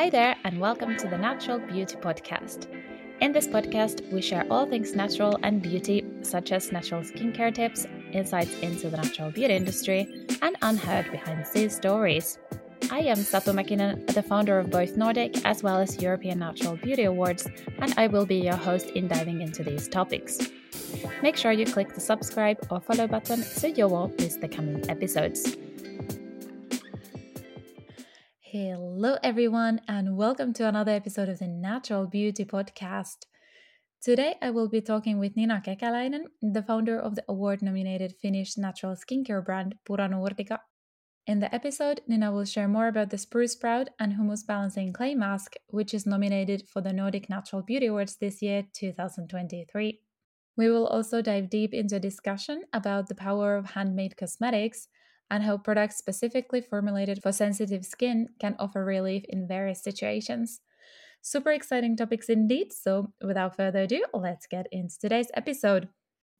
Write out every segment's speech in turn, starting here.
Hi there, and welcome to the Natural Beauty Podcast. In this podcast, we share all things natural and beauty, such as natural skincare tips, insights into the natural beauty industry, and unheard behind the scenes stories. I am Satu Mäkinen, the founder of both Nordic as well as European Natural Beauty Awards, and I will be your host in diving into these topics. Make sure you click the subscribe or follow button so you won't miss the coming episodes. Hello, everyone, and welcome to another episode of the Natural Beauty Podcast. Today, I will be talking with Nina Kekäläinen, the founder of the award nominated Finnish natural skincare brand Pura Nordica. In the episode, Nina will share more about the Spruce Sprout and Humus Balancing Clay Mask, which is nominated for the Nordic Natural Beauty Awards this year, 2023. We will also dive deep into a discussion about the power of handmade cosmetics and how products specifically formulated for sensitive skin can offer relief in various situations. Super exciting topics indeed. So, without further ado, let's get into today's episode.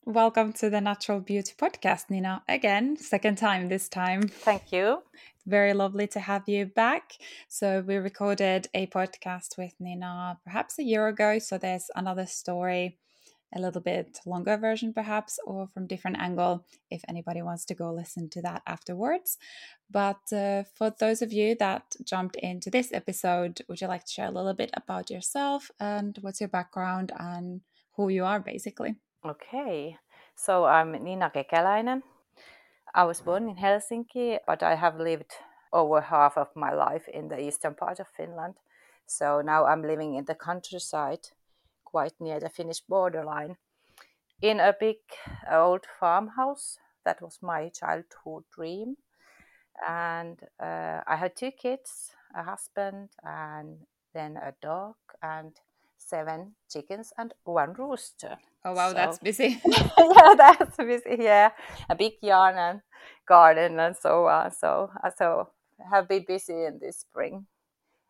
Welcome to the Natural Beauty Podcast, Nina. Again, second time this time. Thank you. Very lovely to have you back. So, we recorded a podcast with Nina perhaps a year ago. So, there's another story a little bit longer version perhaps or from different angle if anybody wants to go listen to that afterwards. But uh, for those of you that jumped into this episode would you like to share a little bit about yourself and what's your background and who you are basically? Okay. So i'm nina kekäläinen i was born in helsinki but i have lived over half of my life in the eastern part of finland. So now i'm living in the countryside quite near the Finnish borderline, in a big old farmhouse. That was my childhood dream. And uh, I had two kids, a husband, and then a dog, and seven chickens, and one rooster. Oh wow, so, that's busy. yeah, that's busy. Yeah, a big yard and garden and so on. So, so have been busy in this spring.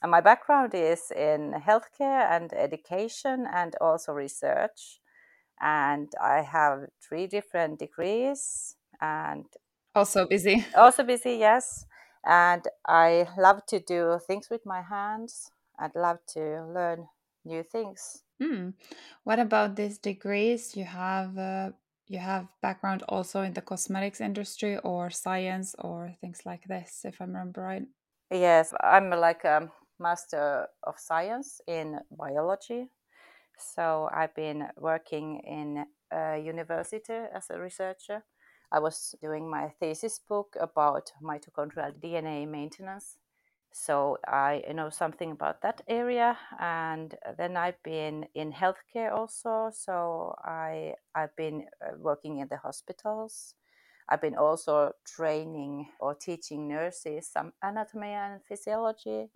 And my background is in healthcare and education and also research. And I have three different degrees and also busy. Also busy, yes. And I love to do things with my hands. I'd love to learn new things. Mm. What about these degrees? You have uh, you have background also in the cosmetics industry or science or things like this, if I remember right. Yes, I'm like um, Master of Science in Biology. So I've been working in a university as a researcher. I was doing my thesis book about mitochondrial DNA maintenance. So I know something about that area, and then I've been in healthcare also. So I I've been uh, working in the hospitals. I've been also training or teaching nurses some anatomy and physiology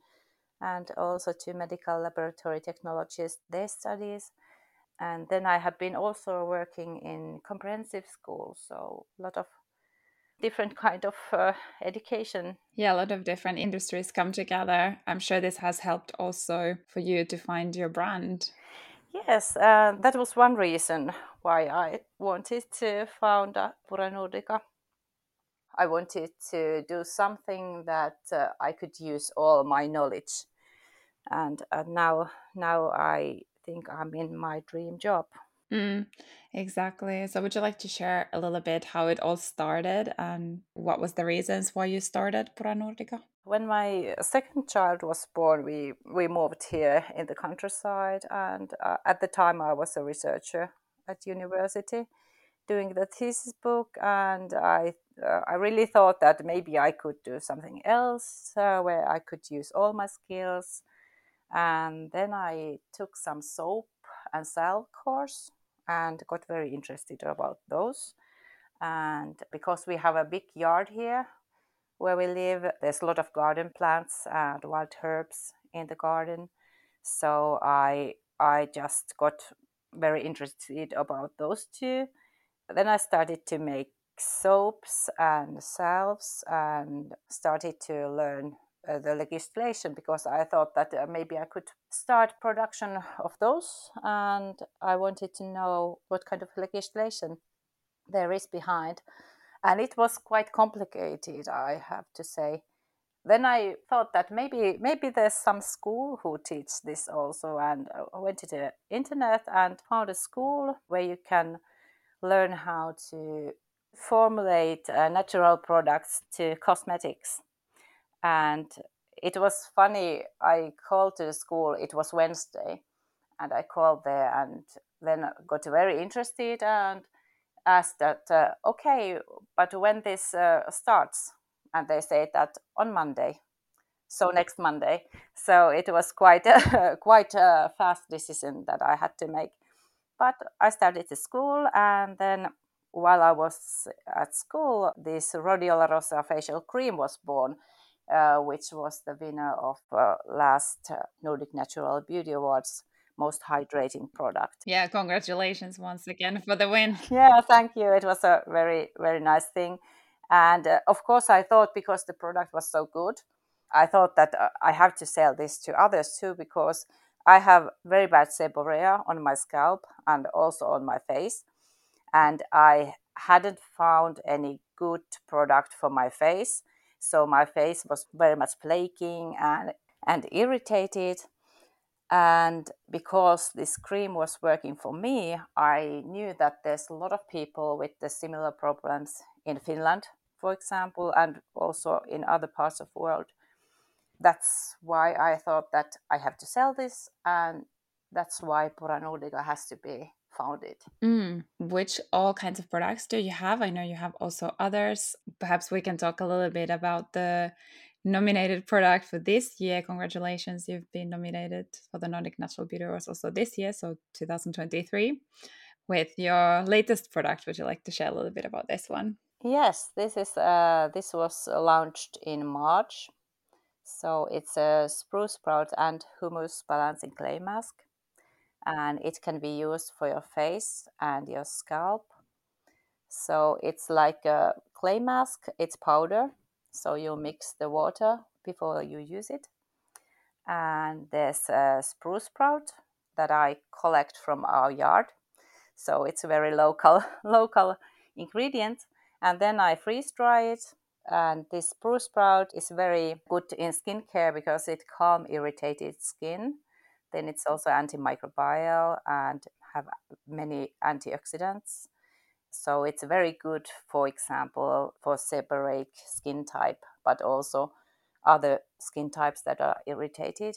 and also to medical laboratory technologists, their studies. And then I have been also working in comprehensive schools, so a lot of different kind of uh, education. Yeah, a lot of different industries come together. I'm sure this has helped also for you to find your brand. Yes, uh, that was one reason why I wanted to found Pura Nordica I wanted to do something that uh, I could use all my knowledge, and uh, now now I think I'm in my dream job. Mm, exactly. So, would you like to share a little bit how it all started and what was the reasons why you started Pura Nordica? When my second child was born, we we moved here in the countryside, and uh, at the time I was a researcher at university doing the thesis book, and I uh, I really thought that maybe I could do something else uh, where I could use all my skills. And then I took some soap and salve course and got very interested about those. And because we have a big yard here where we live, there's a lot of garden plants and wild herbs in the garden. So I I just got very interested about those two then I started to make soaps and salves and started to learn uh, the legislation because I thought that uh, maybe I could start production of those and I wanted to know what kind of legislation there is behind and it was quite complicated I have to say then I thought that maybe maybe there's some school who teach this also, and I went to the internet and found a school where you can learn how to formulate uh, natural products to cosmetics. And it was funny. I called to the school. It was Wednesday, and I called there, and then got very interested and asked that, uh, okay, but when this uh, starts, and they said that on Monday, so next Monday. So it was quite a, quite a fast decision that I had to make. But I started the school, and then while I was at school, this Rhodiola Rosea facial cream was born, uh, which was the winner of uh, last uh, Nordic Natural Beauty Awards most hydrating product. Yeah, congratulations once again for the win. Yeah, thank you. It was a very very nice thing. And uh, of course, I thought because the product was so good, I thought that uh, I have to sell this to others too because I have very bad seborrhea on my scalp and also on my face. And I hadn't found any good product for my face. So my face was very much flaking and, and irritated. And because this cream was working for me, I knew that there's a lot of people with the similar problems in Finland, for example, and also in other parts of the world. That's why I thought that I have to sell this, and that's why Pura Nordica has to be founded. Mm. Which all kinds of products do you have? I know you have also others. Perhaps we can talk a little bit about the nominated product for this year. Congratulations, you've been nominated for the Nordic Natural Beauty Awards also this year, so 2023, with your latest product. Would you like to share a little bit about this one? Yes, this is uh, this was launched in March. So it's a spruce sprout and humus balancing clay mask, and it can be used for your face and your scalp. So it's like a clay mask. It's powder, so you mix the water before you use it. And there's a spruce sprout that I collect from our yard. So it's a very local local ingredient and then I freeze dry it. And this spruce sprout is very good in skincare because it calm irritated skin. Then it's also antimicrobial and have many antioxidants. So it's very good, for example, for seborrheic skin type, but also other skin types that are irritated.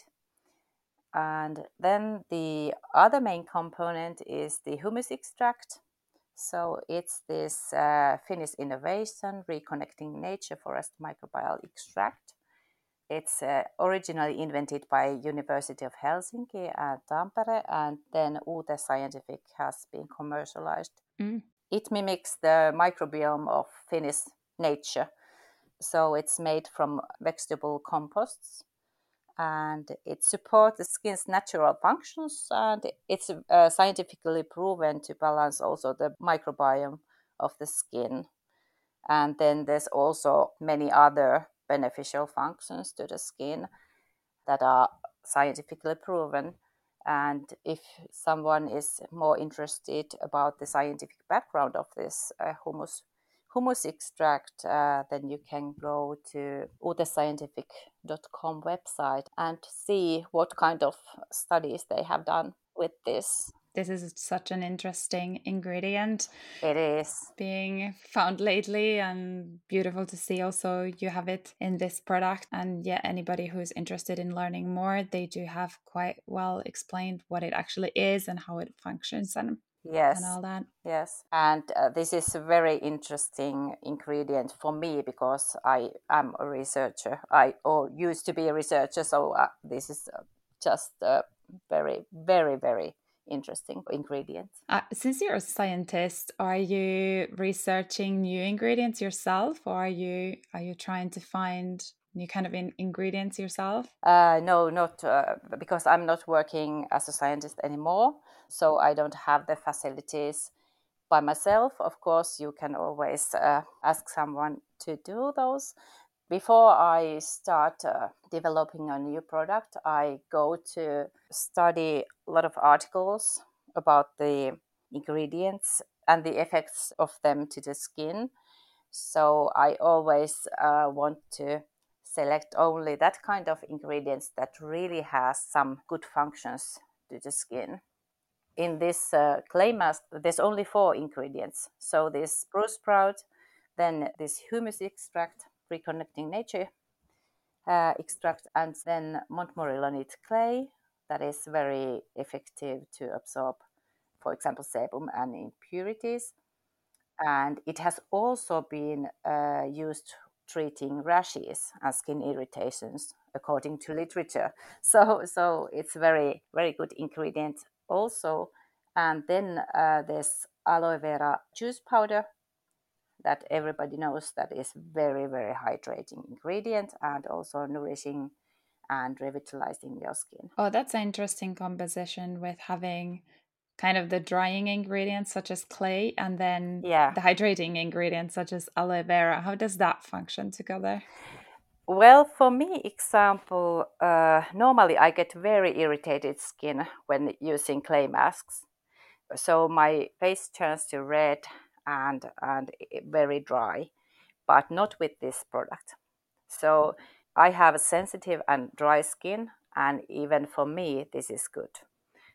And then the other main component is the humus extract. So it's this uh, Finnish innovation, reconnecting nature forest microbial extract. It's uh, originally invented by University of Helsinki and Tampere, and then Uute Scientific has been commercialized. Mm. It mimics the microbiome of Finnish nature. So it's made from vegetable composts and it supports the skin's natural functions and it's uh, scientifically proven to balance also the microbiome of the skin and then there's also many other beneficial functions to the skin that are scientifically proven and if someone is more interested about the scientific background of this uh, humus humus extract, uh, then you can go to uutescientific.com website and see what kind of studies they have done with this. This is such an interesting ingredient. It is. Being found lately and beautiful to see also you have it in this product. And yeah, anybody who's interested in learning more, they do have quite well explained what it actually is and how it functions. And yes and all that yes and uh, this is a very interesting ingredient for me because i am a researcher i or used to be a researcher so uh, this is uh, just a very very very interesting ingredient uh, since you're a scientist are you researching new ingredients yourself or are you are you trying to find new kind of in ingredients yourself? Uh, no, not uh, because I'm not working as a scientist anymore. So I don't have the facilities by myself. Of course, you can always uh, ask someone to do those. Before I start uh, developing a new product, I go to study a lot of articles about the ingredients and the effects of them to the skin. So I always uh, want to select only that kind of ingredients that really has some good functions to the skin. In this uh, clay mask, there's only four ingredients. So this spruce sprout, then this humus extract, reconnecting nature uh, extract, and then montmorillonite clay that is very effective to absorb, for example, sebum and impurities. And it has also been uh, used treating rashes and skin irritations according to literature. So, so it's very, very good ingredient also. And then uh, there's aloe vera juice powder that everybody knows that is very, very hydrating ingredient and also nourishing and revitalizing your skin. Oh, that's an interesting composition with having kind of the drying ingredients such as clay and then yeah. the hydrating ingredients such as aloe vera. How does that function together? Well, for me, example, uh, normally I get very irritated skin when using clay masks. So my face turns to red and, and very dry, but not with this product. So I have a sensitive and dry skin, and even for me, this is good.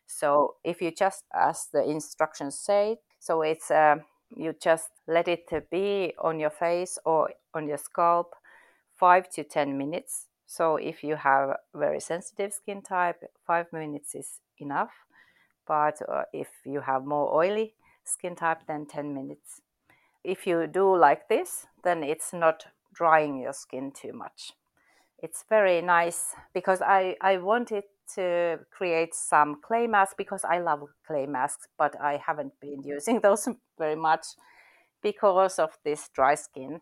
So if you just, as the instructions say, so it's uh, you just let it be on your face or on your scalp five to ten minutes. So if you have very sensitive skin type, five minutes is enough. But uh, if you have more oily skin type, then ten minutes. If you do like this, then it's not drying your skin too much. It's very nice because I, I wanted to create some clay masks because I love clay masks, but I haven't been using those very much because of this dry skin.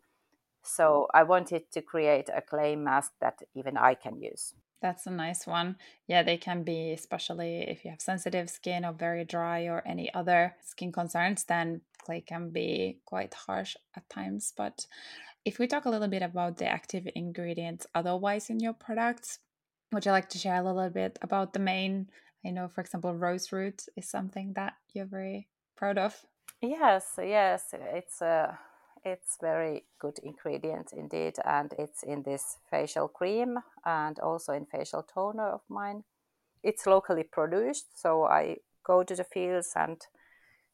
So I wanted to create a clay mask that even I can use. That's a nice one. Yeah, they can be, especially if you have sensitive skin or very dry or any other skin concerns, then clay can be quite harsh at times. But if we talk a little bit about the active ingredients otherwise in your products, would you like to share a little bit about the main? I know, for example, rose root is something that you're very proud of. Yes, yes, it's a it's very good ingredient indeed, and it's in this facial cream and also in facial toner of mine. It's locally produced, so I go to the fields and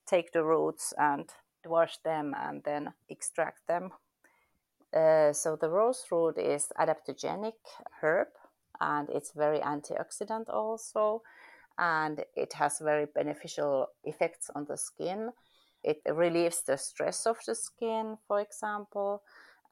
take the roots and wash them and then extract them. Uh, so the rose root is adaptogenic herb and it's very antioxidant also and it has very beneficial effects on the skin it relieves the stress of the skin for example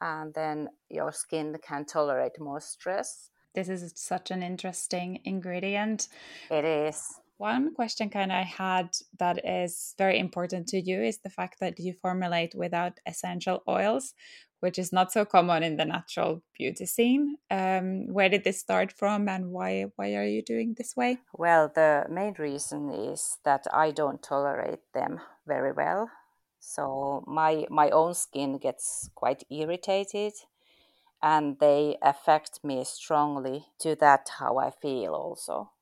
and then your skin can tolerate more stress. This is such an interesting ingredient. It is one question kind of I had that is very important to you is the fact that you formulate without essential oils, which is not so common in the natural beauty scene. Um, where did this start from, and why why are you doing this way? Well, the main reason is that I don't tolerate them very well. So my my own skin gets quite irritated, and they affect me strongly to that how I feel also.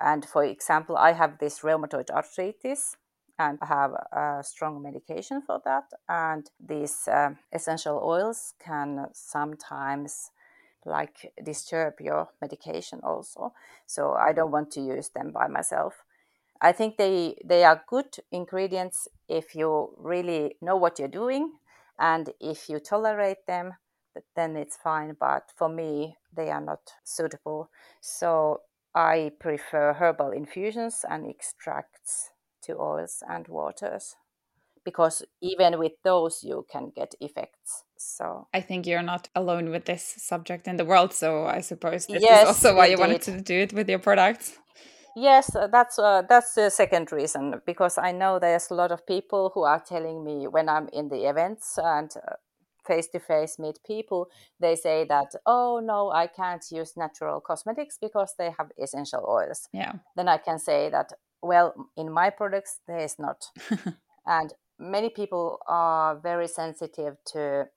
And for example, I have this rheumatoid arthritis, and I have a strong medication for that. And these uh, essential oils can sometimes like disturb your medication also. So I don't want to use them by myself. I think they they are good ingredients if you really know what you're doing and if you tolerate them then it's fine but for me they are not suitable so I prefer herbal infusions and extracts to oils and waters because even with those you can get effects so i think you're not alone with this subject in the world so i suppose this yes, is also why indeed. you wanted to do it with your products yes uh, that's uh, that's the second reason because i know there's a lot of people who are telling me when i'm in the events and face to face meet people they say that oh no i can't use natural cosmetics because they have essential oils. Yeah. Then i can say that well in my products there is not. And many people are very sensitive to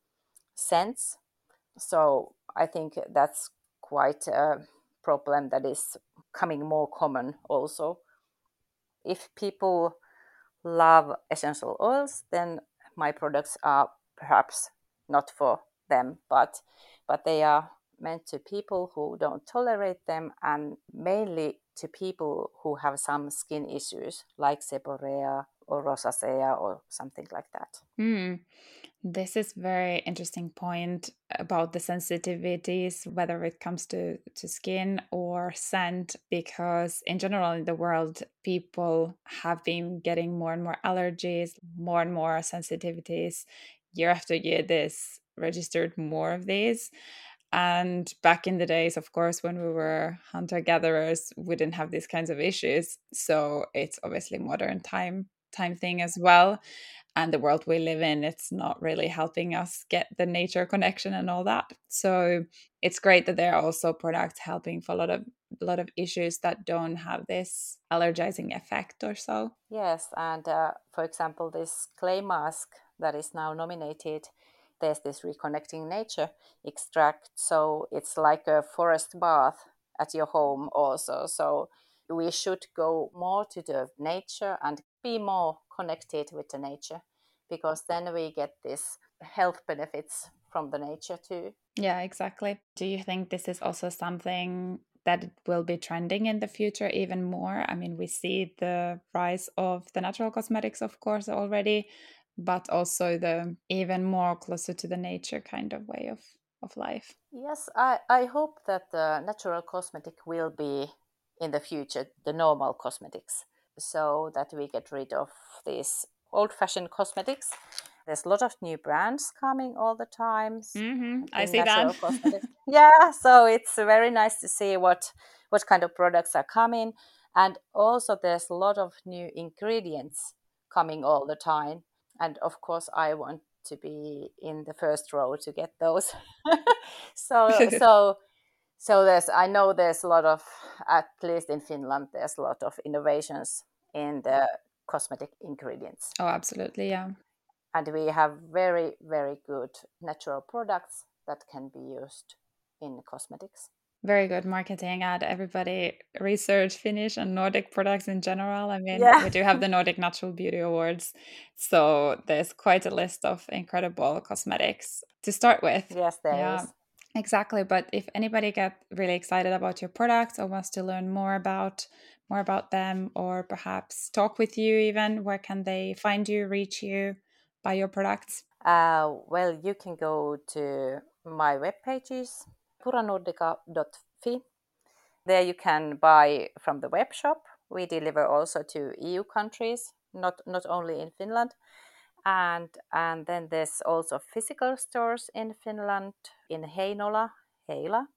scents so i think that's quite a problem that is coming more common also. If people love essential oils then my products are perhaps not for them but but they are meant to people who don't tolerate them and mainly to people who have some skin issues like seborrhea or rosacea or something like that. Mm. This is very interesting point about the sensitivities, whether it comes to, to skin or scent, because in general in the world, people have been getting more and more allergies, more and more sensitivities. Year after year, this registered more of these. And back in the days, of course, when we were hunter gatherers, we didn't have these kinds of issues. So it's obviously modern time time thing as well and the world we live in it's not really helping us get the nature connection and all that. So it's great that there are also products helping for a lot of a lot of issues that don't have this allergizing effect or so. Yes and uh, for example this clay mask that is now nominated there's this reconnecting nature extract. So it's like a forest bath at your home also. So we should go more to the nature and be more connected with the nature because then we get this health benefits from the nature too. Yeah, exactly. Do you think this is also something that will be trending in the future even more? I mean, we see the rise of the natural cosmetics, of course, already, but also the even more closer to the nature kind of way of, of life. Yes, I, I hope that the natural cosmetic will be in the future the normal cosmetics so that we get rid of these old fashioned cosmetics. There's a lot of new brands coming all the time. Mm-hmm. I see that. yeah, so it's very nice to see what what kind of products are coming, and also there's a lot of new ingredients coming all the time. And of course, I want to be in the first row to get those. so so so there's i know there's a lot of at least in finland there's a lot of innovations in the cosmetic ingredients oh absolutely yeah and we have very very good natural products that can be used in cosmetics very good marketing ad everybody research finnish and nordic products in general i mean yeah. we do have the nordic natural beauty awards so there's quite a list of incredible cosmetics to start with yes there yeah. is. Exactly. But if anybody get really excited about your products or wants to learn more about more about them or perhaps talk with you even, where can they find you, reach you, buy your products? Uh, well, you can go to my web pages, puranordica.fi. There you can buy from the web shop. We deliver also to EU countries, not not only in Finland and and then there's also physical stores in Finland in Heinola, Heila.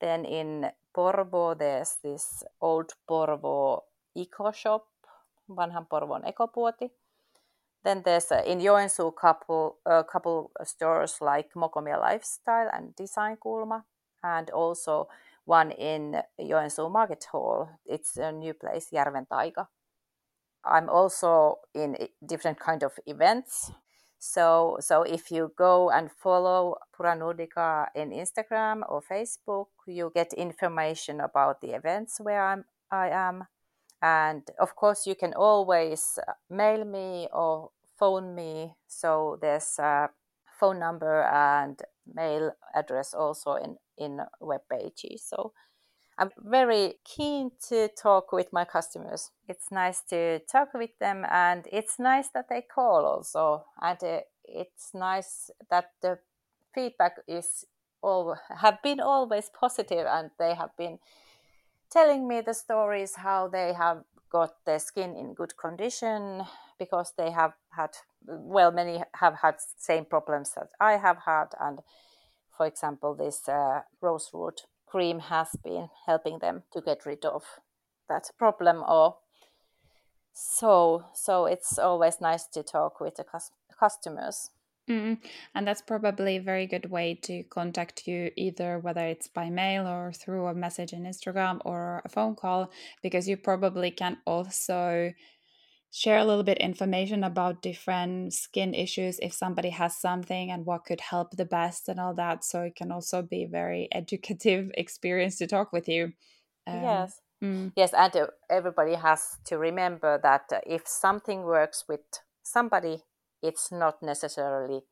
Then in Porvoo there's this old Porvoo eco shop, vanhan Porvoon ekopuoti. Then there's uh, in Joensuu couple a uh, couple stores like Mokomia Lifestyle and Design Kulma, and also one in Joensuu Market Hall. It's a new place, Järven Taika. I'm also in different kind of events. So, so if you go and follow Pura Nordica in Instagram or Facebook, you get information about the events where I'm, I am. And of course, you can always uh, mail me or phone me. So there's a phone number and mail address also in, in web pages. So I'm very keen to talk with my customers. It's nice to talk with them, and it's nice that they call also, and uh, it's nice that the feedback is all have been always positive, and they have been telling me the stories how they have got their skin in good condition because they have had well many have had same problems that I have had and for example this uh, rose root cream has been helping them to get rid of that problem or so so it's always nice to talk with the customers. Mm And that's probably a very good way to contact you, either whether it's by mail or through a message in Instagram or a phone call, because you probably can also share a little bit information about different skin issues if somebody has something and what could help the best and all that so it can also be a very educative experience to talk with you um, yes mm. yes and uh, everybody has to remember that uh, if something works with somebody it's not necessarily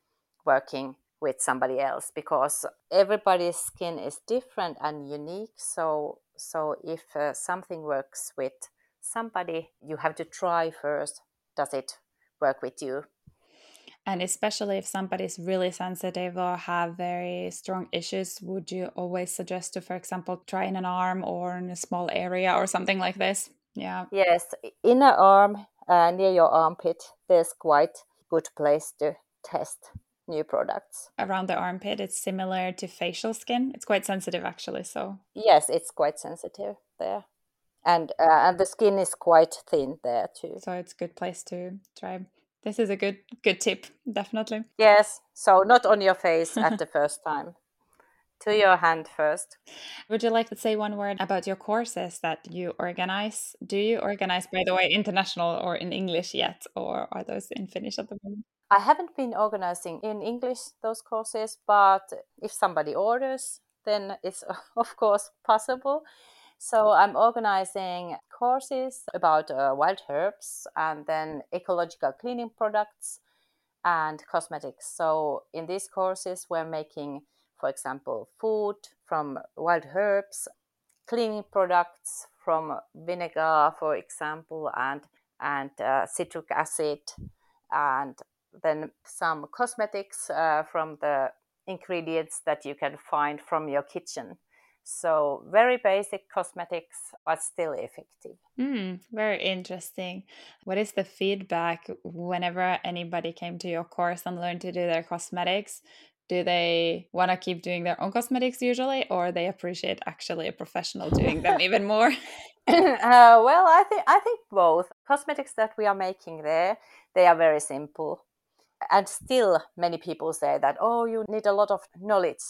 working with somebody else because everybody's skin is different and unique so so if uh, something works with somebody you have to try first does it work with you and especially if somebody's really sensitive or have very strong issues would you always suggest to for example try in an arm or in a small area or something like this yeah yes inner arm uh, near your armpit there's quite good place to test new products. Around the armpit, it's similar to facial skin. It's quite sensitive, actually. So yes, it's quite sensitive there, and uh, and the skin is quite thin there too. So it's a good place to try. This is a good good tip, definitely. Yes. So not on your face at the first time. To your hand first. Would you like to say one word about your courses that you organize? Do you organize, by the way, international or in English yet, or are those in Finnish at the moment? I haven't been organizing in English those courses, but if somebody orders, then it's of course possible. So I'm organizing courses about uh, wild herbs and then ecological cleaning products and cosmetics. So in these courses, we're making, for example, food from wild herbs, cleaning products from vinegar, for example, and and uh, citric acid and then some cosmetics uh, from the ingredients that you can find from your kitchen. So very basic cosmetics, but still effective. Mm, very interesting. What is the feedback whenever anybody came to your course and learned to do their cosmetics? Do they want to keep doing their own cosmetics usually, or they appreciate actually a professional doing them even more? uh, well, I think I think both cosmetics that we are making there they are very simple and still many people say that oh you need a lot of knowledge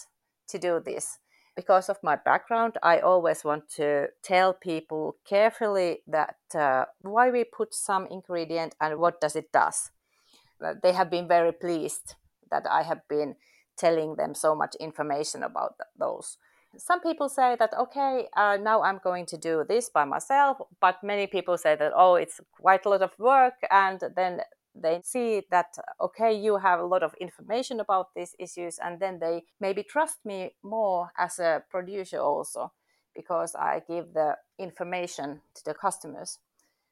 to do this because of my background i always want to tell people carefully that uh, why we put some ingredient and what does it does. Uh, they have been very pleased that i have been telling them so much information about those. Some people say that okay uh, now i'm going to do this by myself but many people say that oh it's quite a lot of work and then they see that okay you have a lot of information about these issues and then they maybe trust me more as a producer also because i give the information to the customers.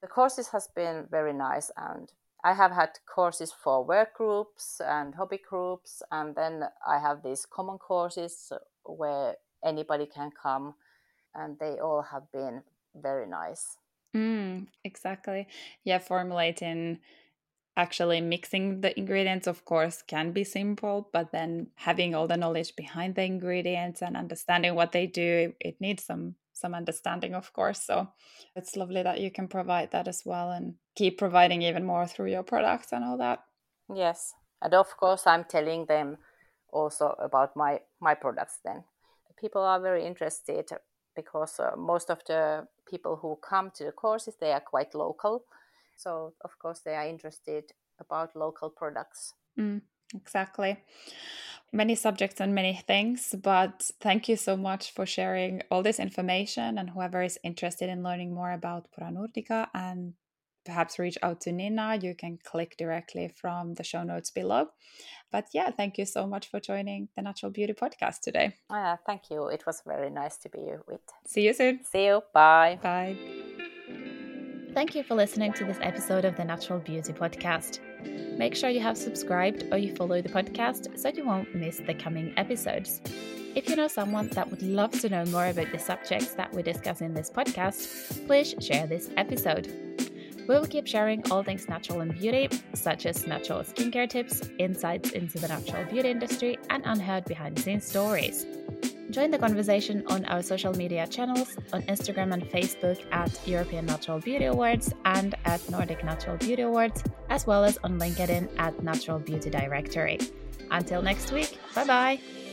The courses has been very nice and i have had courses for work groups and hobby groups and then i have these common courses where anybody can come and they all have been very nice. Mm, exactly. Yeah formulating actually mixing the ingredients of course can be simple but then having all the knowledge behind the ingredients and understanding what they do it needs some some understanding of course. So it's lovely that you can provide that as well and keep providing even more through your products and all that. Yes and of course i'm telling them also about my my products then. People are very interested because uh, most of the people who come to the courses they are quite local so of course they are interested about local products. Mm, exactly. Many subjects and many things, but thank you so much for sharing all this information. And whoever is interested in learning more about Pura Nordica and perhaps reach out to Nina, you can click directly from the show notes below. But yeah, thank you so much for joining the Natural Beauty Podcast today. Uh, thank you. It was very nice to be with. See you soon. See you. Bye. Bye. Thank you for listening to this episode of the Natural Beauty Podcast. Make sure you have subscribed or you follow the podcast so you won't miss the coming episodes. If you know someone that would love to know more about the subjects that we discuss in this podcast, please share this episode. We will keep sharing all things natural and beauty, such as natural skincare tips, insights into the natural beauty industry, and unheard behind the scenes stories. Join the conversation on our social media channels on Instagram and Facebook at European Natural Beauty Awards and at Nordic Natural Beauty Awards, as well as on LinkedIn at Natural Beauty Directory. Until next week, bye bye!